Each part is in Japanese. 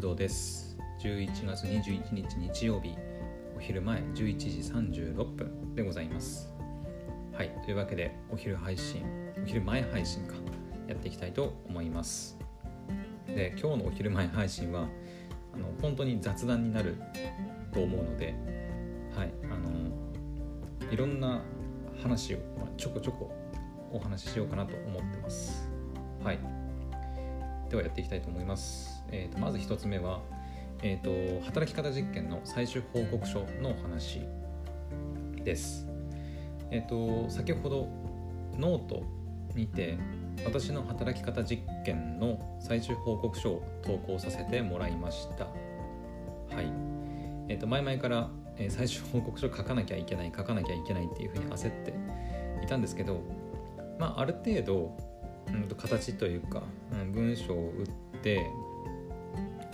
工藤です。11月21日日曜日お昼前11時36分でございます。はいというわけでお昼配信お昼前配信かやっていきたいと思います。で今日のお昼前配信はあの本当に雑談になると思うのではいあのいろんな話を、まあ、ちょこちょこお話ししようかなと思ってます。はい。ではやっていきたいと思います。えーと、まず1つ目は、えーと、働き方実験の最終報告書の話です。えっ、ー、と先ほどノートにて私の働き方実験の最終報告書を投稿させてもらいました。はい。えっ、ー、と前々から、最終報告書書かなきゃいけない書かなきゃいけないっていうふうに焦っていたんですけど、まあある程度うんと形というか、うん、文章を打って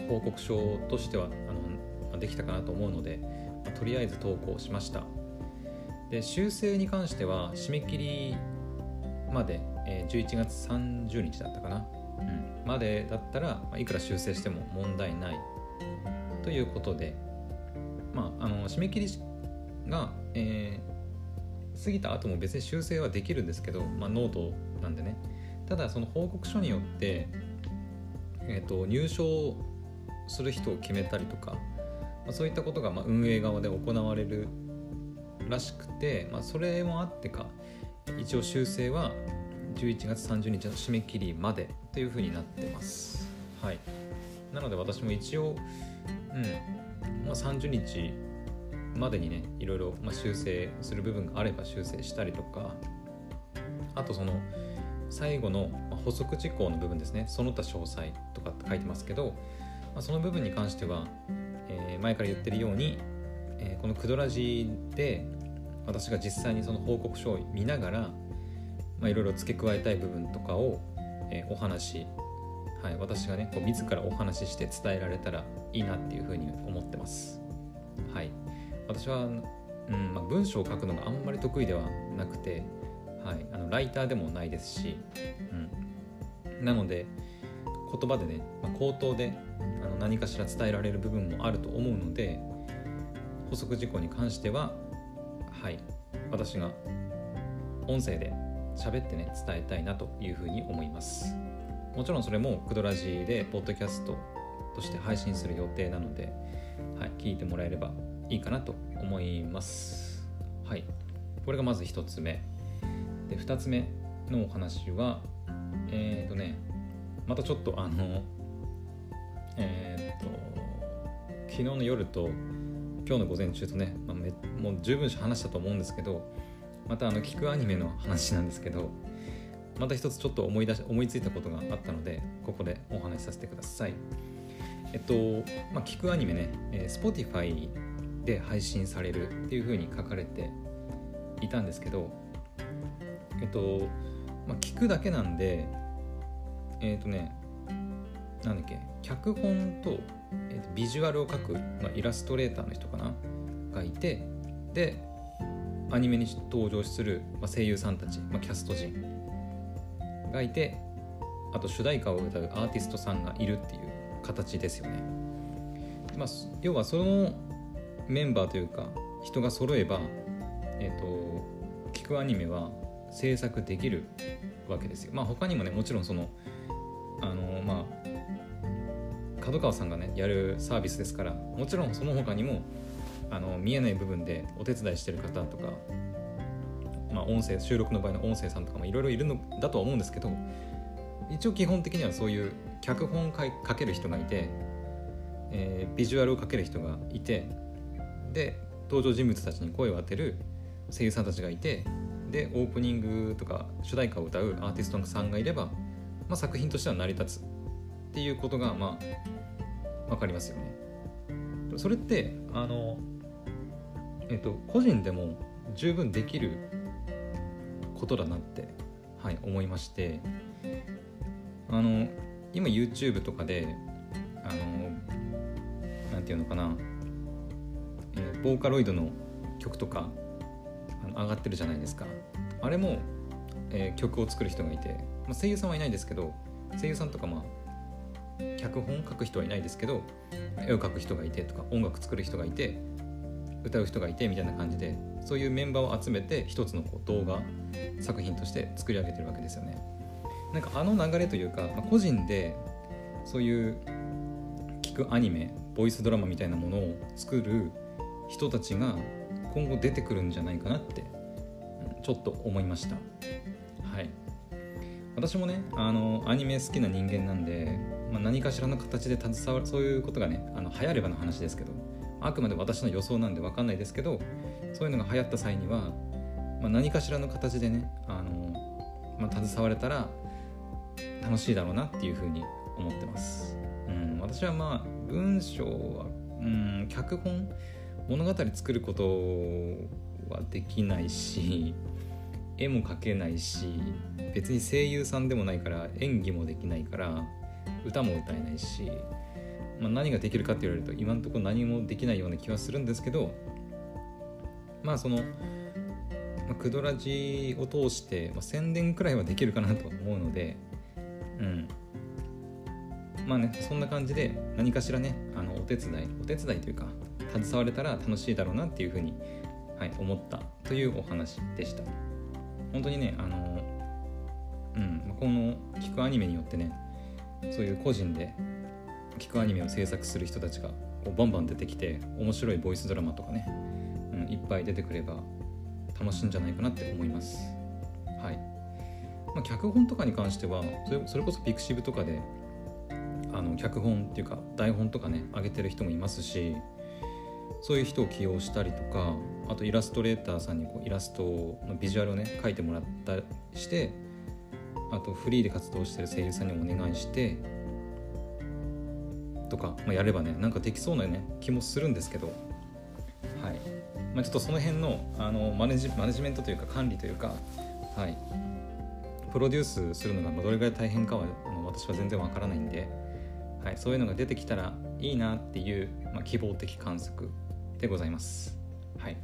報告書としてはあのできたかなと思うので、まあ、とりあえず投稿しました。で修正に関しては締め切りまで、えー、11月30日だったかな、うん、までだったら、まあ、いくら修正しても問題ない。ということでまああの締め切りが、えー、過ぎた後も別に修正はできるんですけど、まあ、ノートなんでね。ただその報告書によって、えーと、入賞する人を決めたりとか、まあ、そういったことがまあ運営側で行われるらしくて、まあ、それもあってか一応修正は11月30日の締め切りまでというふうになってます。はい、なので私も一応、うんまあ、30日までにねいろいろ、まあ、修正する部分があれば修正したりとかあとその最後の補足事項の部分ですねその他詳細とかって書いてますけど、まあ、その部分に関しては、えー、前から言ってるように、えー、このクドラジで私が実際にその報告書を見ながら、いろいろ付け加えたい部分とかを、えー、お話はい、私がねこう自らお話しして伝えられたらいいなっていうふうに思ってます。はい、私は、うんまあ、文章を書くのがあんまり得意ではなくて、はい、あのライターでもないですし、うん、なので言葉でね、まあ、口頭であの何かしら伝えられる部分もあると思うので補足事項に関してははい私が音声で喋ってね伝えたいなというふうに思います。もちろんそれもクドラジでポッドキャストとして配信する予定なので、はい、聞いてもらえればいいかなと思います。はいこれがまず1つ目。で2つ目のお話はえっ、ー、とねまたちょっとあのえっ、と昨日の夜と今日の午前中とね、まあ、めもう十分話したと思うんですけどまたあの聞くアニメの話なんですけどまた一つちょっと思い出し思いついたことがあったのでここでお話しさせてください。えっと、まあ、聞くアニメね、えー、Spotify で配信されるっていう風に書かれていたんですけどえっと、まあ、聞くだけなんで、えっとね、なんだっけ、脚本と,、えっとビジュアルを描く、まあ、イラストレーターの人かながいて、で、アニメに登場する、まあ、声優さんたち、まあ、キャスト陣がいて、あと主題歌を歌うアーティストさんがいるっていう形ですよね。まあ、要はそのメンバーというか人が揃えば、えっ、ー、と聞くアニメは制作できるわけですよ。まあ他にもねもちろんそのあのまあ角川さんがねやるサービスですからもちろんその他にもあの見えない部分でお手伝いしてる方とか、まあ、音声収録の場合の音声さんとかもいろいろいるのだとは思うんですけど一応基本的にはそういう脚本かける人がいて、えー、ビジュアルをかける人がいてで登場人物たちに声を当てる声優さんたちがいてでオープニングとか主題歌を歌うアーティストさんがいれば、まあ、作品としては成り立つっていうことがまあ分かりますよね。それってあの、えっと、個人でも十分できることだなって、はい、思いましてあの今 YouTube とかであのなんていうのかな、えー、ボーカロイドの曲とか上がってるじゃないですかあれも、えー、曲を作る人がいて、まあ、声優さんはいないですけど声優さんとかまあ脚本書く人はいないですけど絵を描く人がいてとか音楽作る人がいて歌う人がいてみたいな感じでそういうメンバーを集めて一つのこう動画作品として作り上げてるわけですよね。なんかあの流れというか、まあ、個人でそういう聞くアニメボイスドラマみたいなものを作る人たちが今後出てくるんじゃないかなってちょっと思いました私もねあのアニメ好きな人間なんで、まあ、何かしらの形で携わるそういうことがねあの流行ればの話ですけどあくまで私の予想なんで分かんないですけどそういうのが流行った際には、まあ、何かしらの形でねあの、まあ、携われたら楽しいだろうなっていうふうに思ってます。うん、私はまあ文章は、うん、脚本物語作ることはできないし絵も描けないし別に声優さんでもないから演技もできないから歌も歌えないし、まあ、何ができるかって言われると今のところ何もできないような気はするんですけどまあその、まあ、クドラジを通して、まあ、宣伝くらいはできるかなと思うのでうん。まあねそんな感じで何かしらねあのお手伝いお手伝いというか携われたら楽しいだろうなっていうふうに、はい、思ったというお話でした。本当にねあのうんこの聞くアニメによってねそういう個人で聞くアニメを制作する人たちがこうバンバン出てきて面白いボイスドラマとかね、うん、いっぱい出てくれば楽しいんじゃないかなって思います。はい。まあ、脚本とかに関してはそれこそピクシブとかであの脚本っていうか台本とかね上げてる人もいますしそういう人を起用したりとかあとイラストレーターさんにこうイラストのビジュアルをね描いてもらったりしてあとフリーで活動してる声優さんにお願いしてとか、まあ、やればねなんかできそうなね気もするんですけど。はい、まあ、ちょっとその辺のあのマネジマネジメントというか管理というかはい。プロデュースするのがどれぐらい大変かは私は全然わからないんで。はい、そういうのが出てきたらいいなっていう、まあ、希望的観測でございます。はい、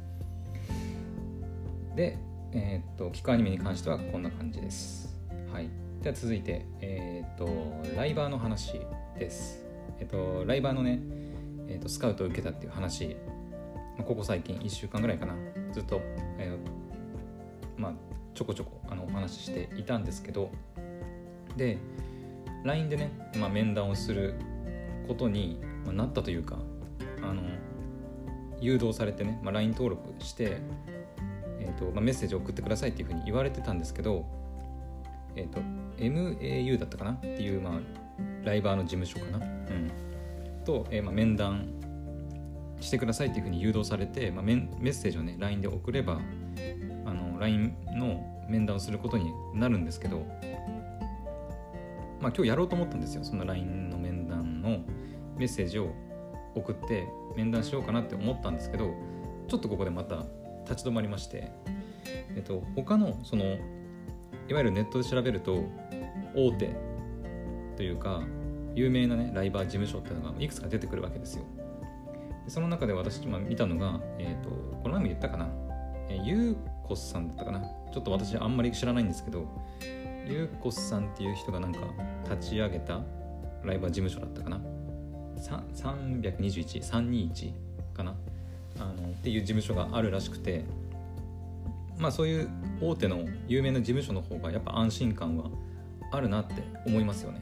で、えー、っと、聞くアニメに関してはこんな感じです。はい、では続いて、えー、っと、ライバーの話です。えー、っと、ライバーのね、えっと、スカウトを受けたっていう話、まあ、ここ最近1週間ぐらいかな、ずっと、えー、まあ、ちょこちょこあのお話ししていたんですけど、で、LINE でね、まあ、面談をすることになったというかあの誘導されてね、まあ、LINE 登録して、えーとまあ、メッセージを送ってくださいっていうふうに言われてたんですけど、えーと、MAU だったかな？っていう、まあ、ライバーの事務所かな、うん、と、えーまあ、面談してくださいっていうふうに誘導されて、まあ、メメッセージをね LINE で送ればあの LINE の面談をすることになるんですけどまあ、今日やろうと思ったんですよ。その LINE の面談のメッセージを送って面談しようかなって思ったんですけどちょっとここでまた立ち止まりまして、えっと、他のそのいわゆるネットで調べると大手というか有名なねライバー事務所っていうのがいくつか出てくるわけですよ。その中で私今見たのが、えっと、この前も言ったかな、えゆうこさんだったかな。ちょっと私あんまり知らないんですけどゆうこさんっていう人がなんか立ち上げたライバー事務所だったかな？321321かな？あのっていう事務所があるらしくてまあそういう大手の有名な事務所の方がやっぱ安心感はあるなって思いますよね。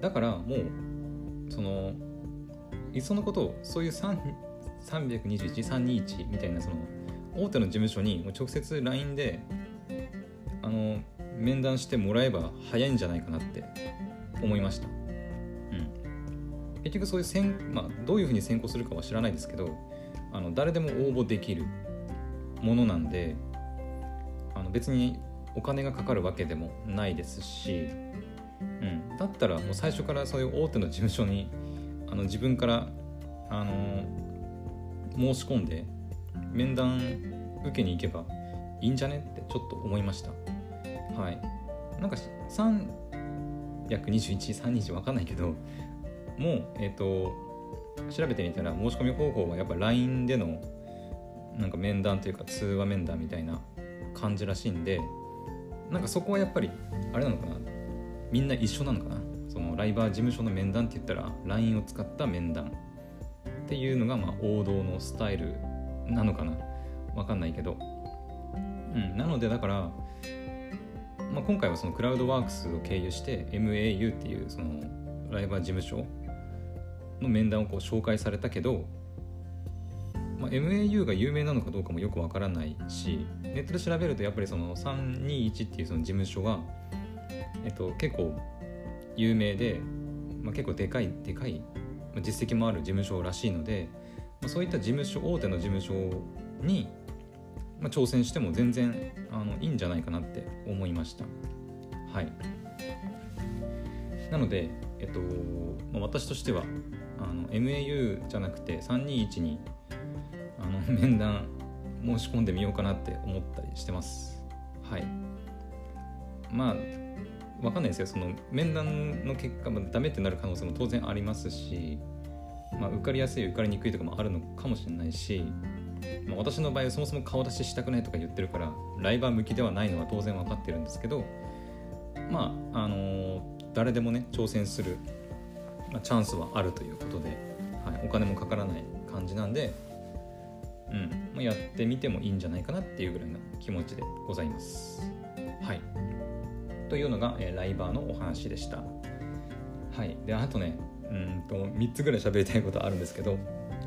だからもうそのいっそのことをそういう321321みたいなその大手の事務所に直接 LINE であの面談してもらえば早いんじゃないかなって思いました。うん、結局そういう選、まあ、どういうふうに選考するかは知らないですけどあの誰でも応募できるものなんであの別にお金がかかるわけでもないですし、うん、だったらもう最初からそういう大手の事務所にあの自分からあの申し込んで面談受けに行けばいいんじゃねってちょっと思いました。はい。なんか321、321わかんないけど、もう、えっ、ー、と、調べてみたら申し込み方法はやっぱ LINE でのなんか面談というか通話面談みたいな感じらしいんでなんかそこはやっぱりあれなのかな？みんな一緒なのかな？そのライバー事務所の面談って言ったら LINE を使った面談。っていうのがまあ王道のスタイルなのかな？わかんないけど、うん、なのでだから、まあ、今回はそのクラウドワークスを経由して MAU っていうそのライバー事務所の面談をこう紹介されたけど、まあ、MAU が有名なのかどうかもよくわからないしネットで調べるとやっぱりその321っていうその事務所は、えっと、結構有名で、まあ、結構でかいでかい実績もある事務所らしいので、まあ、そういった事務所大手の事務所に、まあ、挑戦しても全然あのいいんじゃないかなって思いました。はい。なのでえっと、まあ、私としてはあの MAU じゃなくて321にあの 面談申し込んでみようかなって思ったりしてます。はい。まあ分かんないですよ。その面談の結果もダメってなる可能性も当然ありますし、まあ、受かりやすい受かりにくいとかもあるのかもしれないし、まあ、私の場合そもそも顔出ししたくないとか言ってるからライバー向きではないのは当然分かってるんですけどまああのー、誰でもね挑戦する、まあ、チャンスはあるということで、はい、お金もかからない感じなんで、うんまあ、やってみてもいいんじゃないかなっていうぐらいの気持ちでございます。はいというのが、えー、ライバーのお話でした。はい、であとねうんと3つぐらい喋りたいことあるんですけど、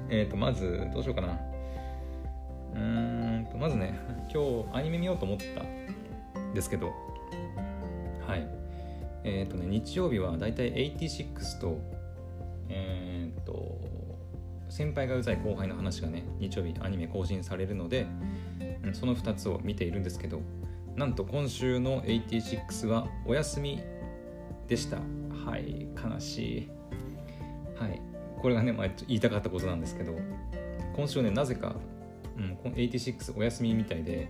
えー、とまずどうしようかなまずね今日アニメ見ようと思った。んですけど。はい。えっ、ー、とね日曜日はだいたい86とえっ、ー、と先輩がうざい後輩の話がね日曜日アニメ更新されるので、うん、その2つを見ているんですけどなんと今週の86はお休みでした。はい悲しい。はい。これがね、まあ、言いたかったことなんですけど今週ねなぜか、うん、86お休みみたいで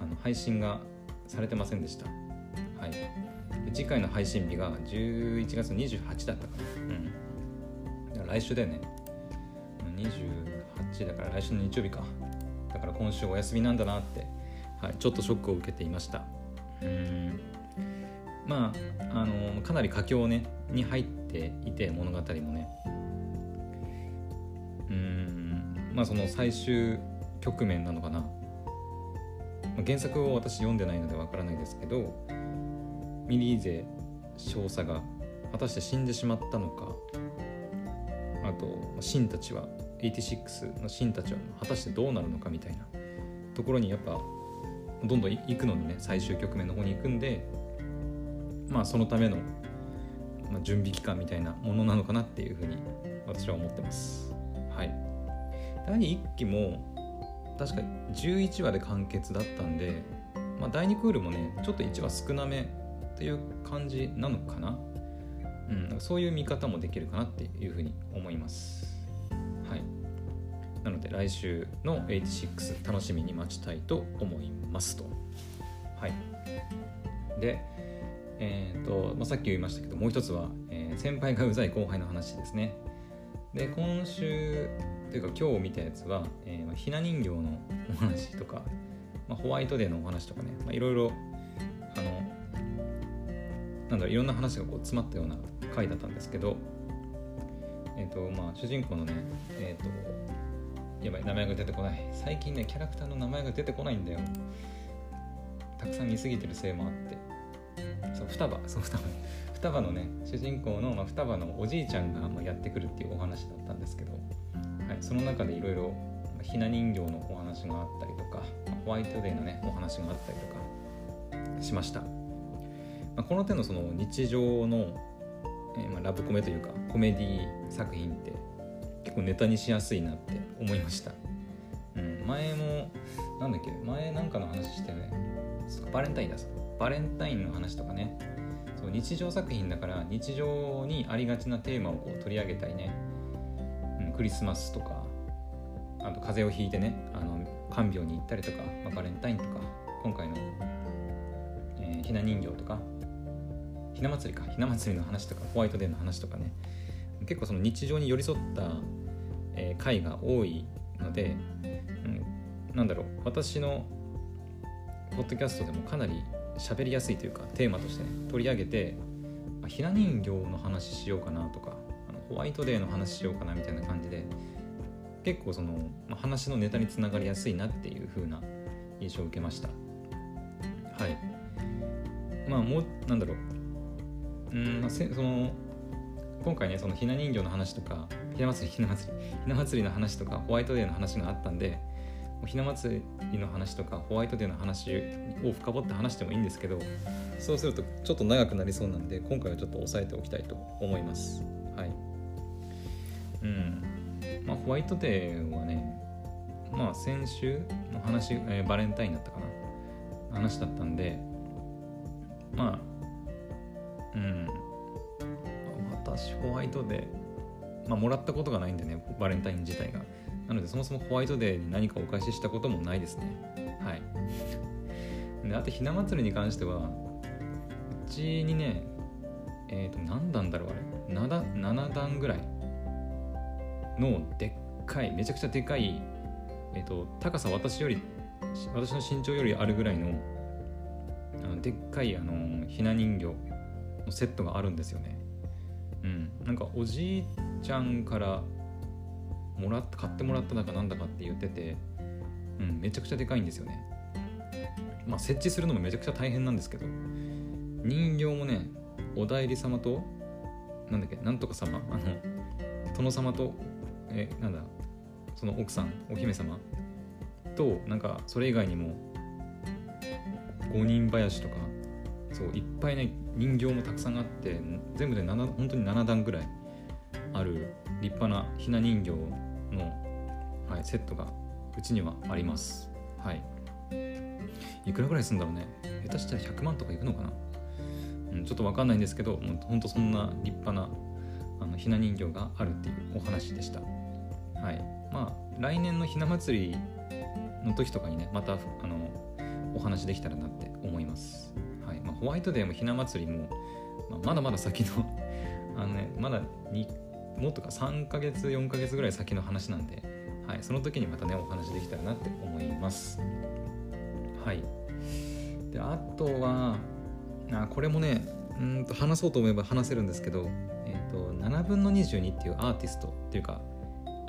あの配信がされてませんでした。はい。次回の配信日が11月28だったかな。うん。来週だよね。28だから来週の日曜日か。だから今週お休みなんだなって。はい、ちょっとショックを受けていました。うん。まああのかなり佳境、ね、に入っていて物語もね。うん。まあその最終局面なのかな、まあ、原作を私読んでないのでわからないですけどミリーゼ少佐が果たして死んでしまったのかあとシンたちは86のシンたちは果たしてどうなるのかみたいなところにやっぱどんどん行くのにね最終局面の方に行くんでまあそのための、準備期間みたいなものなのかなっていうふうに私は思ってます。はい。第1期も確か11話で完結だったんで、まあ、第2クールもねちょっと1話少なめという感じなのかなうん、そういう見方もできるかなっていうふうに思います。はい。なので来週の86楽しみに待ちたいと思いますと。はい。で、えーとまあ、さっき言いましたけどもう一つは、えー、先輩がうざい後輩の話ですね。で今週というか今日見たやつは、えー、ひな人形のお話とか、まあ、ホワイトデーのお話とかね、まあ、いろいろあのなんだろういろんな話がこう詰まったような回だったんですけど、えーとまあ、主人公のね、えーとやばい名前が出てこない。最近ねキャラクターの名前が出てこないんだよ。たくさん見すぎてるせいもあって。そう双葉。そう双葉。双葉のね主人公の、まあ、双葉のおじいちゃんが、まあ、やってくるっていうお話だったんですけど、はい、その中でいろいろひな人形のお話があったりとかホワイトデーのねお話があったりとかしました、まあ、この手のその日常の、えー、まあ、ラブコメというかコメディ作品って結構ネタにしやすいなって思いました、うん、前もなんだっけ前なんかの話してねバレンタインだバレンタインの話とかね。そう日常作品だから日常にありがちなテーマをこう取り上げたりね、クリスマスとかあと風邪をひいてねあの看病に行ったりとか、まあ、バレンタインとか今回の、えー、ひな人形とかひな祭りかひな祭りの話とかホワイトデーの話とかね結構その日常に寄り添った、えー、回が多いので、うん、なんだろう私のポッドキャストでもかなり喋りやすいというかテーマとしてね取り上げてあ、ひな人形の話しようかなとかホワイトデーの話しようかなみたいな感じで結構その、まあ、話のネタにつながりやすいなっていう風な印象を受けました。はい。まあもうなんだろう。うん、まあ、せその今回ねそのひな人形の話とかひな祭りひな祭り ひな祭りの話とかホワイトデーの話があったんでひな祭りの話とかホワイトデーの話を深掘って話してもいいんですけどそうするとちょっと長くなりそうなんで今回はちょっと押さえておきたいと思います。ホワイトデーはねまあ先週の話、えー、バレンタインだったかな。話だったんでまあうん。私ホワイトデーまあもらったことがないんでねバレンタイン自体が。なのでそもそもホワイトデーに何かお返ししたこともないですね。はい。であとひな祭りに関してはうちにねえっ、ー、と何段だろうあれ？7, 7段ぐらいのでっかいめちゃくちゃでかいえ、ー、と高さ私より私の身長よりあるぐらいのあのでっかいあのひな人形のセットがあるんですよね。うん。なんかおじいちゃんからもらって買ってもらっただかなんだかって言ってて、うん、めちゃくちゃでかいんですよね。まあ設置するのもめちゃくちゃ大変なんですけど人形もねお代理様となんだっけなんとか様あの殿様とえなんだ？その奥さんお姫様？となんかそれ以外にも五人林とかそういっぱいね人形もたくさんあって全部で7本当に7段ぐらいある立派なひな人形の、はい、セットがうちにはあります。はい。いくらぐらいするんだろうね？下手したら100万とかいくのかな、うん、ちょっと分かんないんですけどもうほんとそんな立派なあのひな人形があるっていうお話でした。はい。まあ来年のひな祭りの時とかにねまたあのお話できたらなって思います、はい。まあ、ホワイトデーもひな祭りも、まあ、まだまだ先の あのねまだもっとか3ヶ月4ヶ月ぐらい先の話なんで、はい、その時にまたねお話できたらなって思います。はい。であとはあこれもねうんと話そうと思えば話せるんですけど、えーと、7分の22っていうアーティストっていうか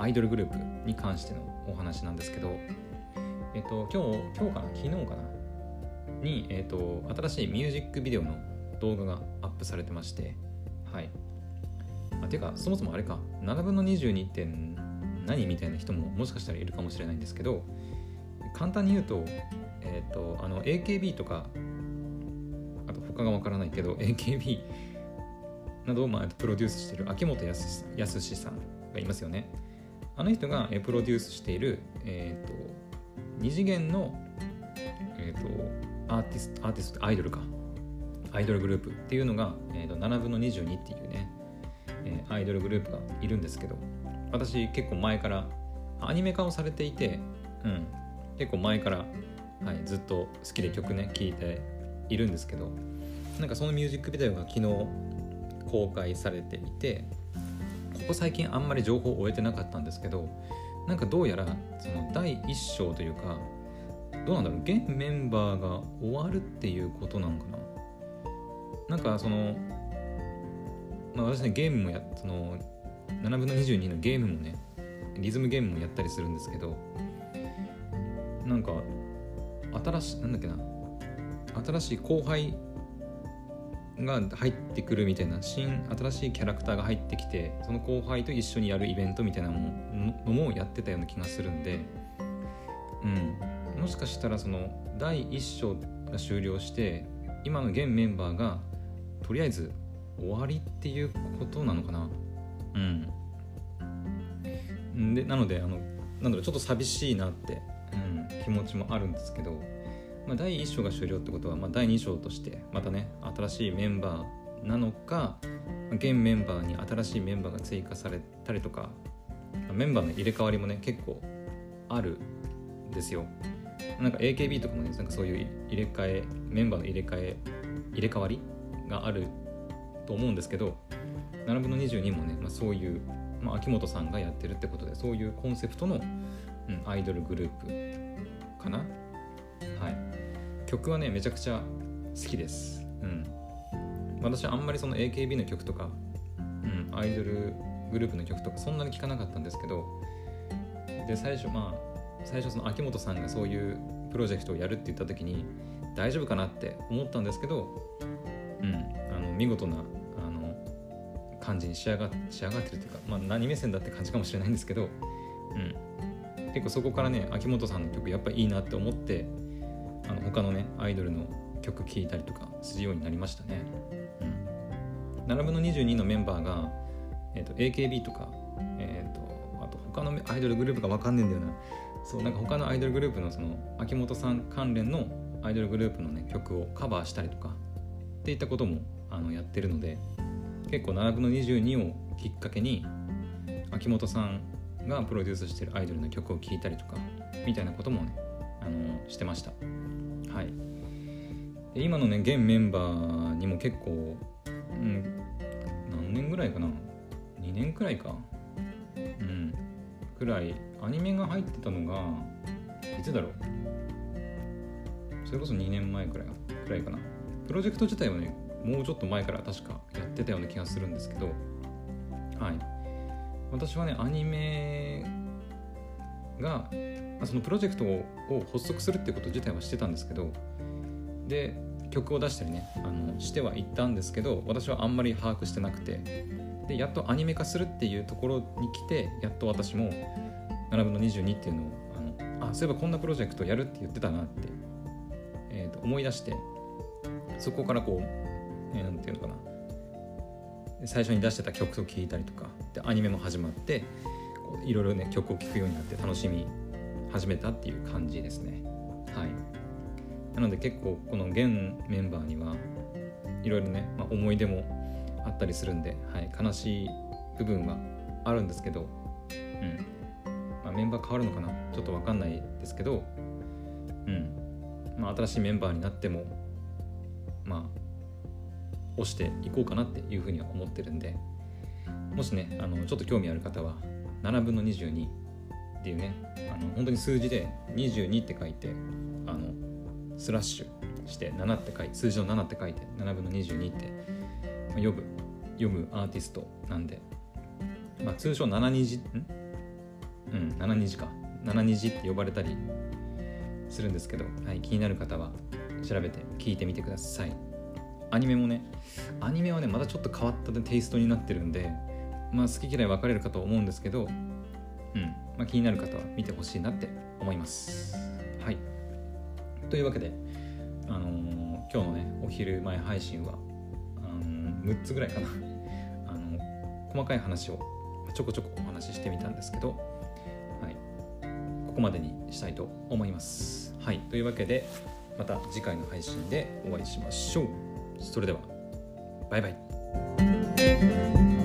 アイドルグループに関してのお話なんですけど、えっ、と、今日、今日かな？昨日かな？に、えっ、と、新しいミュージックビデオの動画がアップされてまして、はい。あていうかそもそもあれか。7分の22って何みたいな人ももしかしたらいるかもしれないんですけど簡単に言うと,、えーと、あの AKB とかあと他がわからないけど AKB などをまあプロデュースしている秋元康さんがいますよね。あの人がプロデュースしている、えーと、二次元の、えーと、アーティストアーティストアイドルか。アイドルグループっていうのが、えー、と7分の22っていうねえー、アイドルグループがいるんですけど私結構前からアニメ化をされていて、うん、結構前から、はい、ずっと好きで曲ね聴いているんですけどなんかそのミュージックビデオが昨日公開されていてここ最近あんまり情報を終えてなかったんですけどなんかどうやらその第1章というかどうなんだろう現メンバーが終わるっていうことなのかな？なんかそのまあ、私ねゲームもやその7分の22のゲームもねリズムゲームもやったりするんですけどなんか新しいなんだっけな新しい後輩が入ってくるみたいな新新しいキャラクターが入ってきてその後輩と一緒にやるイベントみたいなのもやってたような気がするんで、うん、もしかしたらその第1章が終了して今の現メンバーがとりあえず終わりっていうことなのかな。うん。でなのであのなんだろうちょっと寂しいなって、うん、気持ちもあるんですけど、まあ、第1章が終了ってことは、まあ、第2章としてまたね新しいメンバーなのか現メンバーに新しいメンバーが追加されたりとかメンバーの入れ替わりもね結構あるんですよ。なんか AKB とかもねなんかそういう入れ替えメンバーの入れ替え入れ替わりがあると思うんですけど7分の22もね、まあ、そういう、まあ、秋元さんがやってるってことでそういうコンセプトの、うん、アイドルグループかな。曲はねめちゃくちゃ好きです。うん。私はあんまりその AKB の曲とか、うん、アイドルグループの曲とかそんなに聴かなかったんですけどで最初まあ最初その秋元さんがそういうプロジェクトをやるって言った時に大丈夫かなって思ったんですけど、うん、あの見事なあの感じに仕上が仕上がってるというか、まあ、何目線だって感じかもしれないんですけど、うん、結構そこからね秋元さんの曲やっぱいいなって思ってあの他のねアイドルの曲聴いたりとかするようになりましたね。うん、7分の22のメンバーが、えーと、AKB とか、えーと、とあと他のアイドルグループが分かんねえんだよな。そうなんか他のアイドルグループのその秋元さん関連のアイドルグループのね曲をカバーしたりとかっていったこともあのやってるので結構7分の22をきっかけに秋元さんがプロデュースしてるアイドルの曲を聴いたりとかみたいなこともねあのしてました。はい。で今のね現メンバーにも結構、うん、何年ぐらいかな？2年くらいか。うん。くらいアニメが入ってたのがいつだろう？それこそ2年前くらいくらいかな。プロジェクト自体はねもうちょっと前から確かやってたような気がするんですけどはい。私はねアニメがそのプロジェクトを発足するっていうこと自体はしてたんですけどで曲を出したりねあのしてはいったんですけど私はあんまり把握してなくてでやっとアニメ化するっていうところに来てやっと私も7分の22っていうのをあのあそういえばこんなプロジェクトやるって言ってたなって、えー、と思い出してそこからこう、えー、ていうのかな。最初に出してた曲を聴いたりとかでアニメも始まっていろいろね曲を聴くようになって楽しみ始めたっていう感じですね。はい。なので結構この現メンバーにはいろいろね、まあ、思い出もあったりするんで、はい、悲しい部分はあるんですけど、うん。まあ、メンバー変わるのかな？ちょっと分かんないですけど、うん。まあ、新しいメンバーになってもまあ押していこうかなっていうふうには思ってるんでもしねあのちょっと興味ある方は7分の22っていうねあの本当に数字で22って書いてあのスラッシュして7って書いて数字の7って書いて7分の22って読む読むアーティストなんで、まあ、通称7虹ん？うん7虹か。7虹って呼ばれたりするんですけど、はい、気になる方は調べて聞いてみてください。アニメもねアニメはねまたちょっと変わったテイストになってるんでまあ好き嫌い分かれるかと思うんですけどうんまあ、気になる方は見てほしいなって思いますはいというわけであのー、今日のねお昼前配信はあのー、6つぐらいかな あの細かい話をちょこちょこお話ししてみたんですけどはいここまでにしたいと思います。はい、というわけでまた次回の配信でお会いしましょう。それではバイバイ。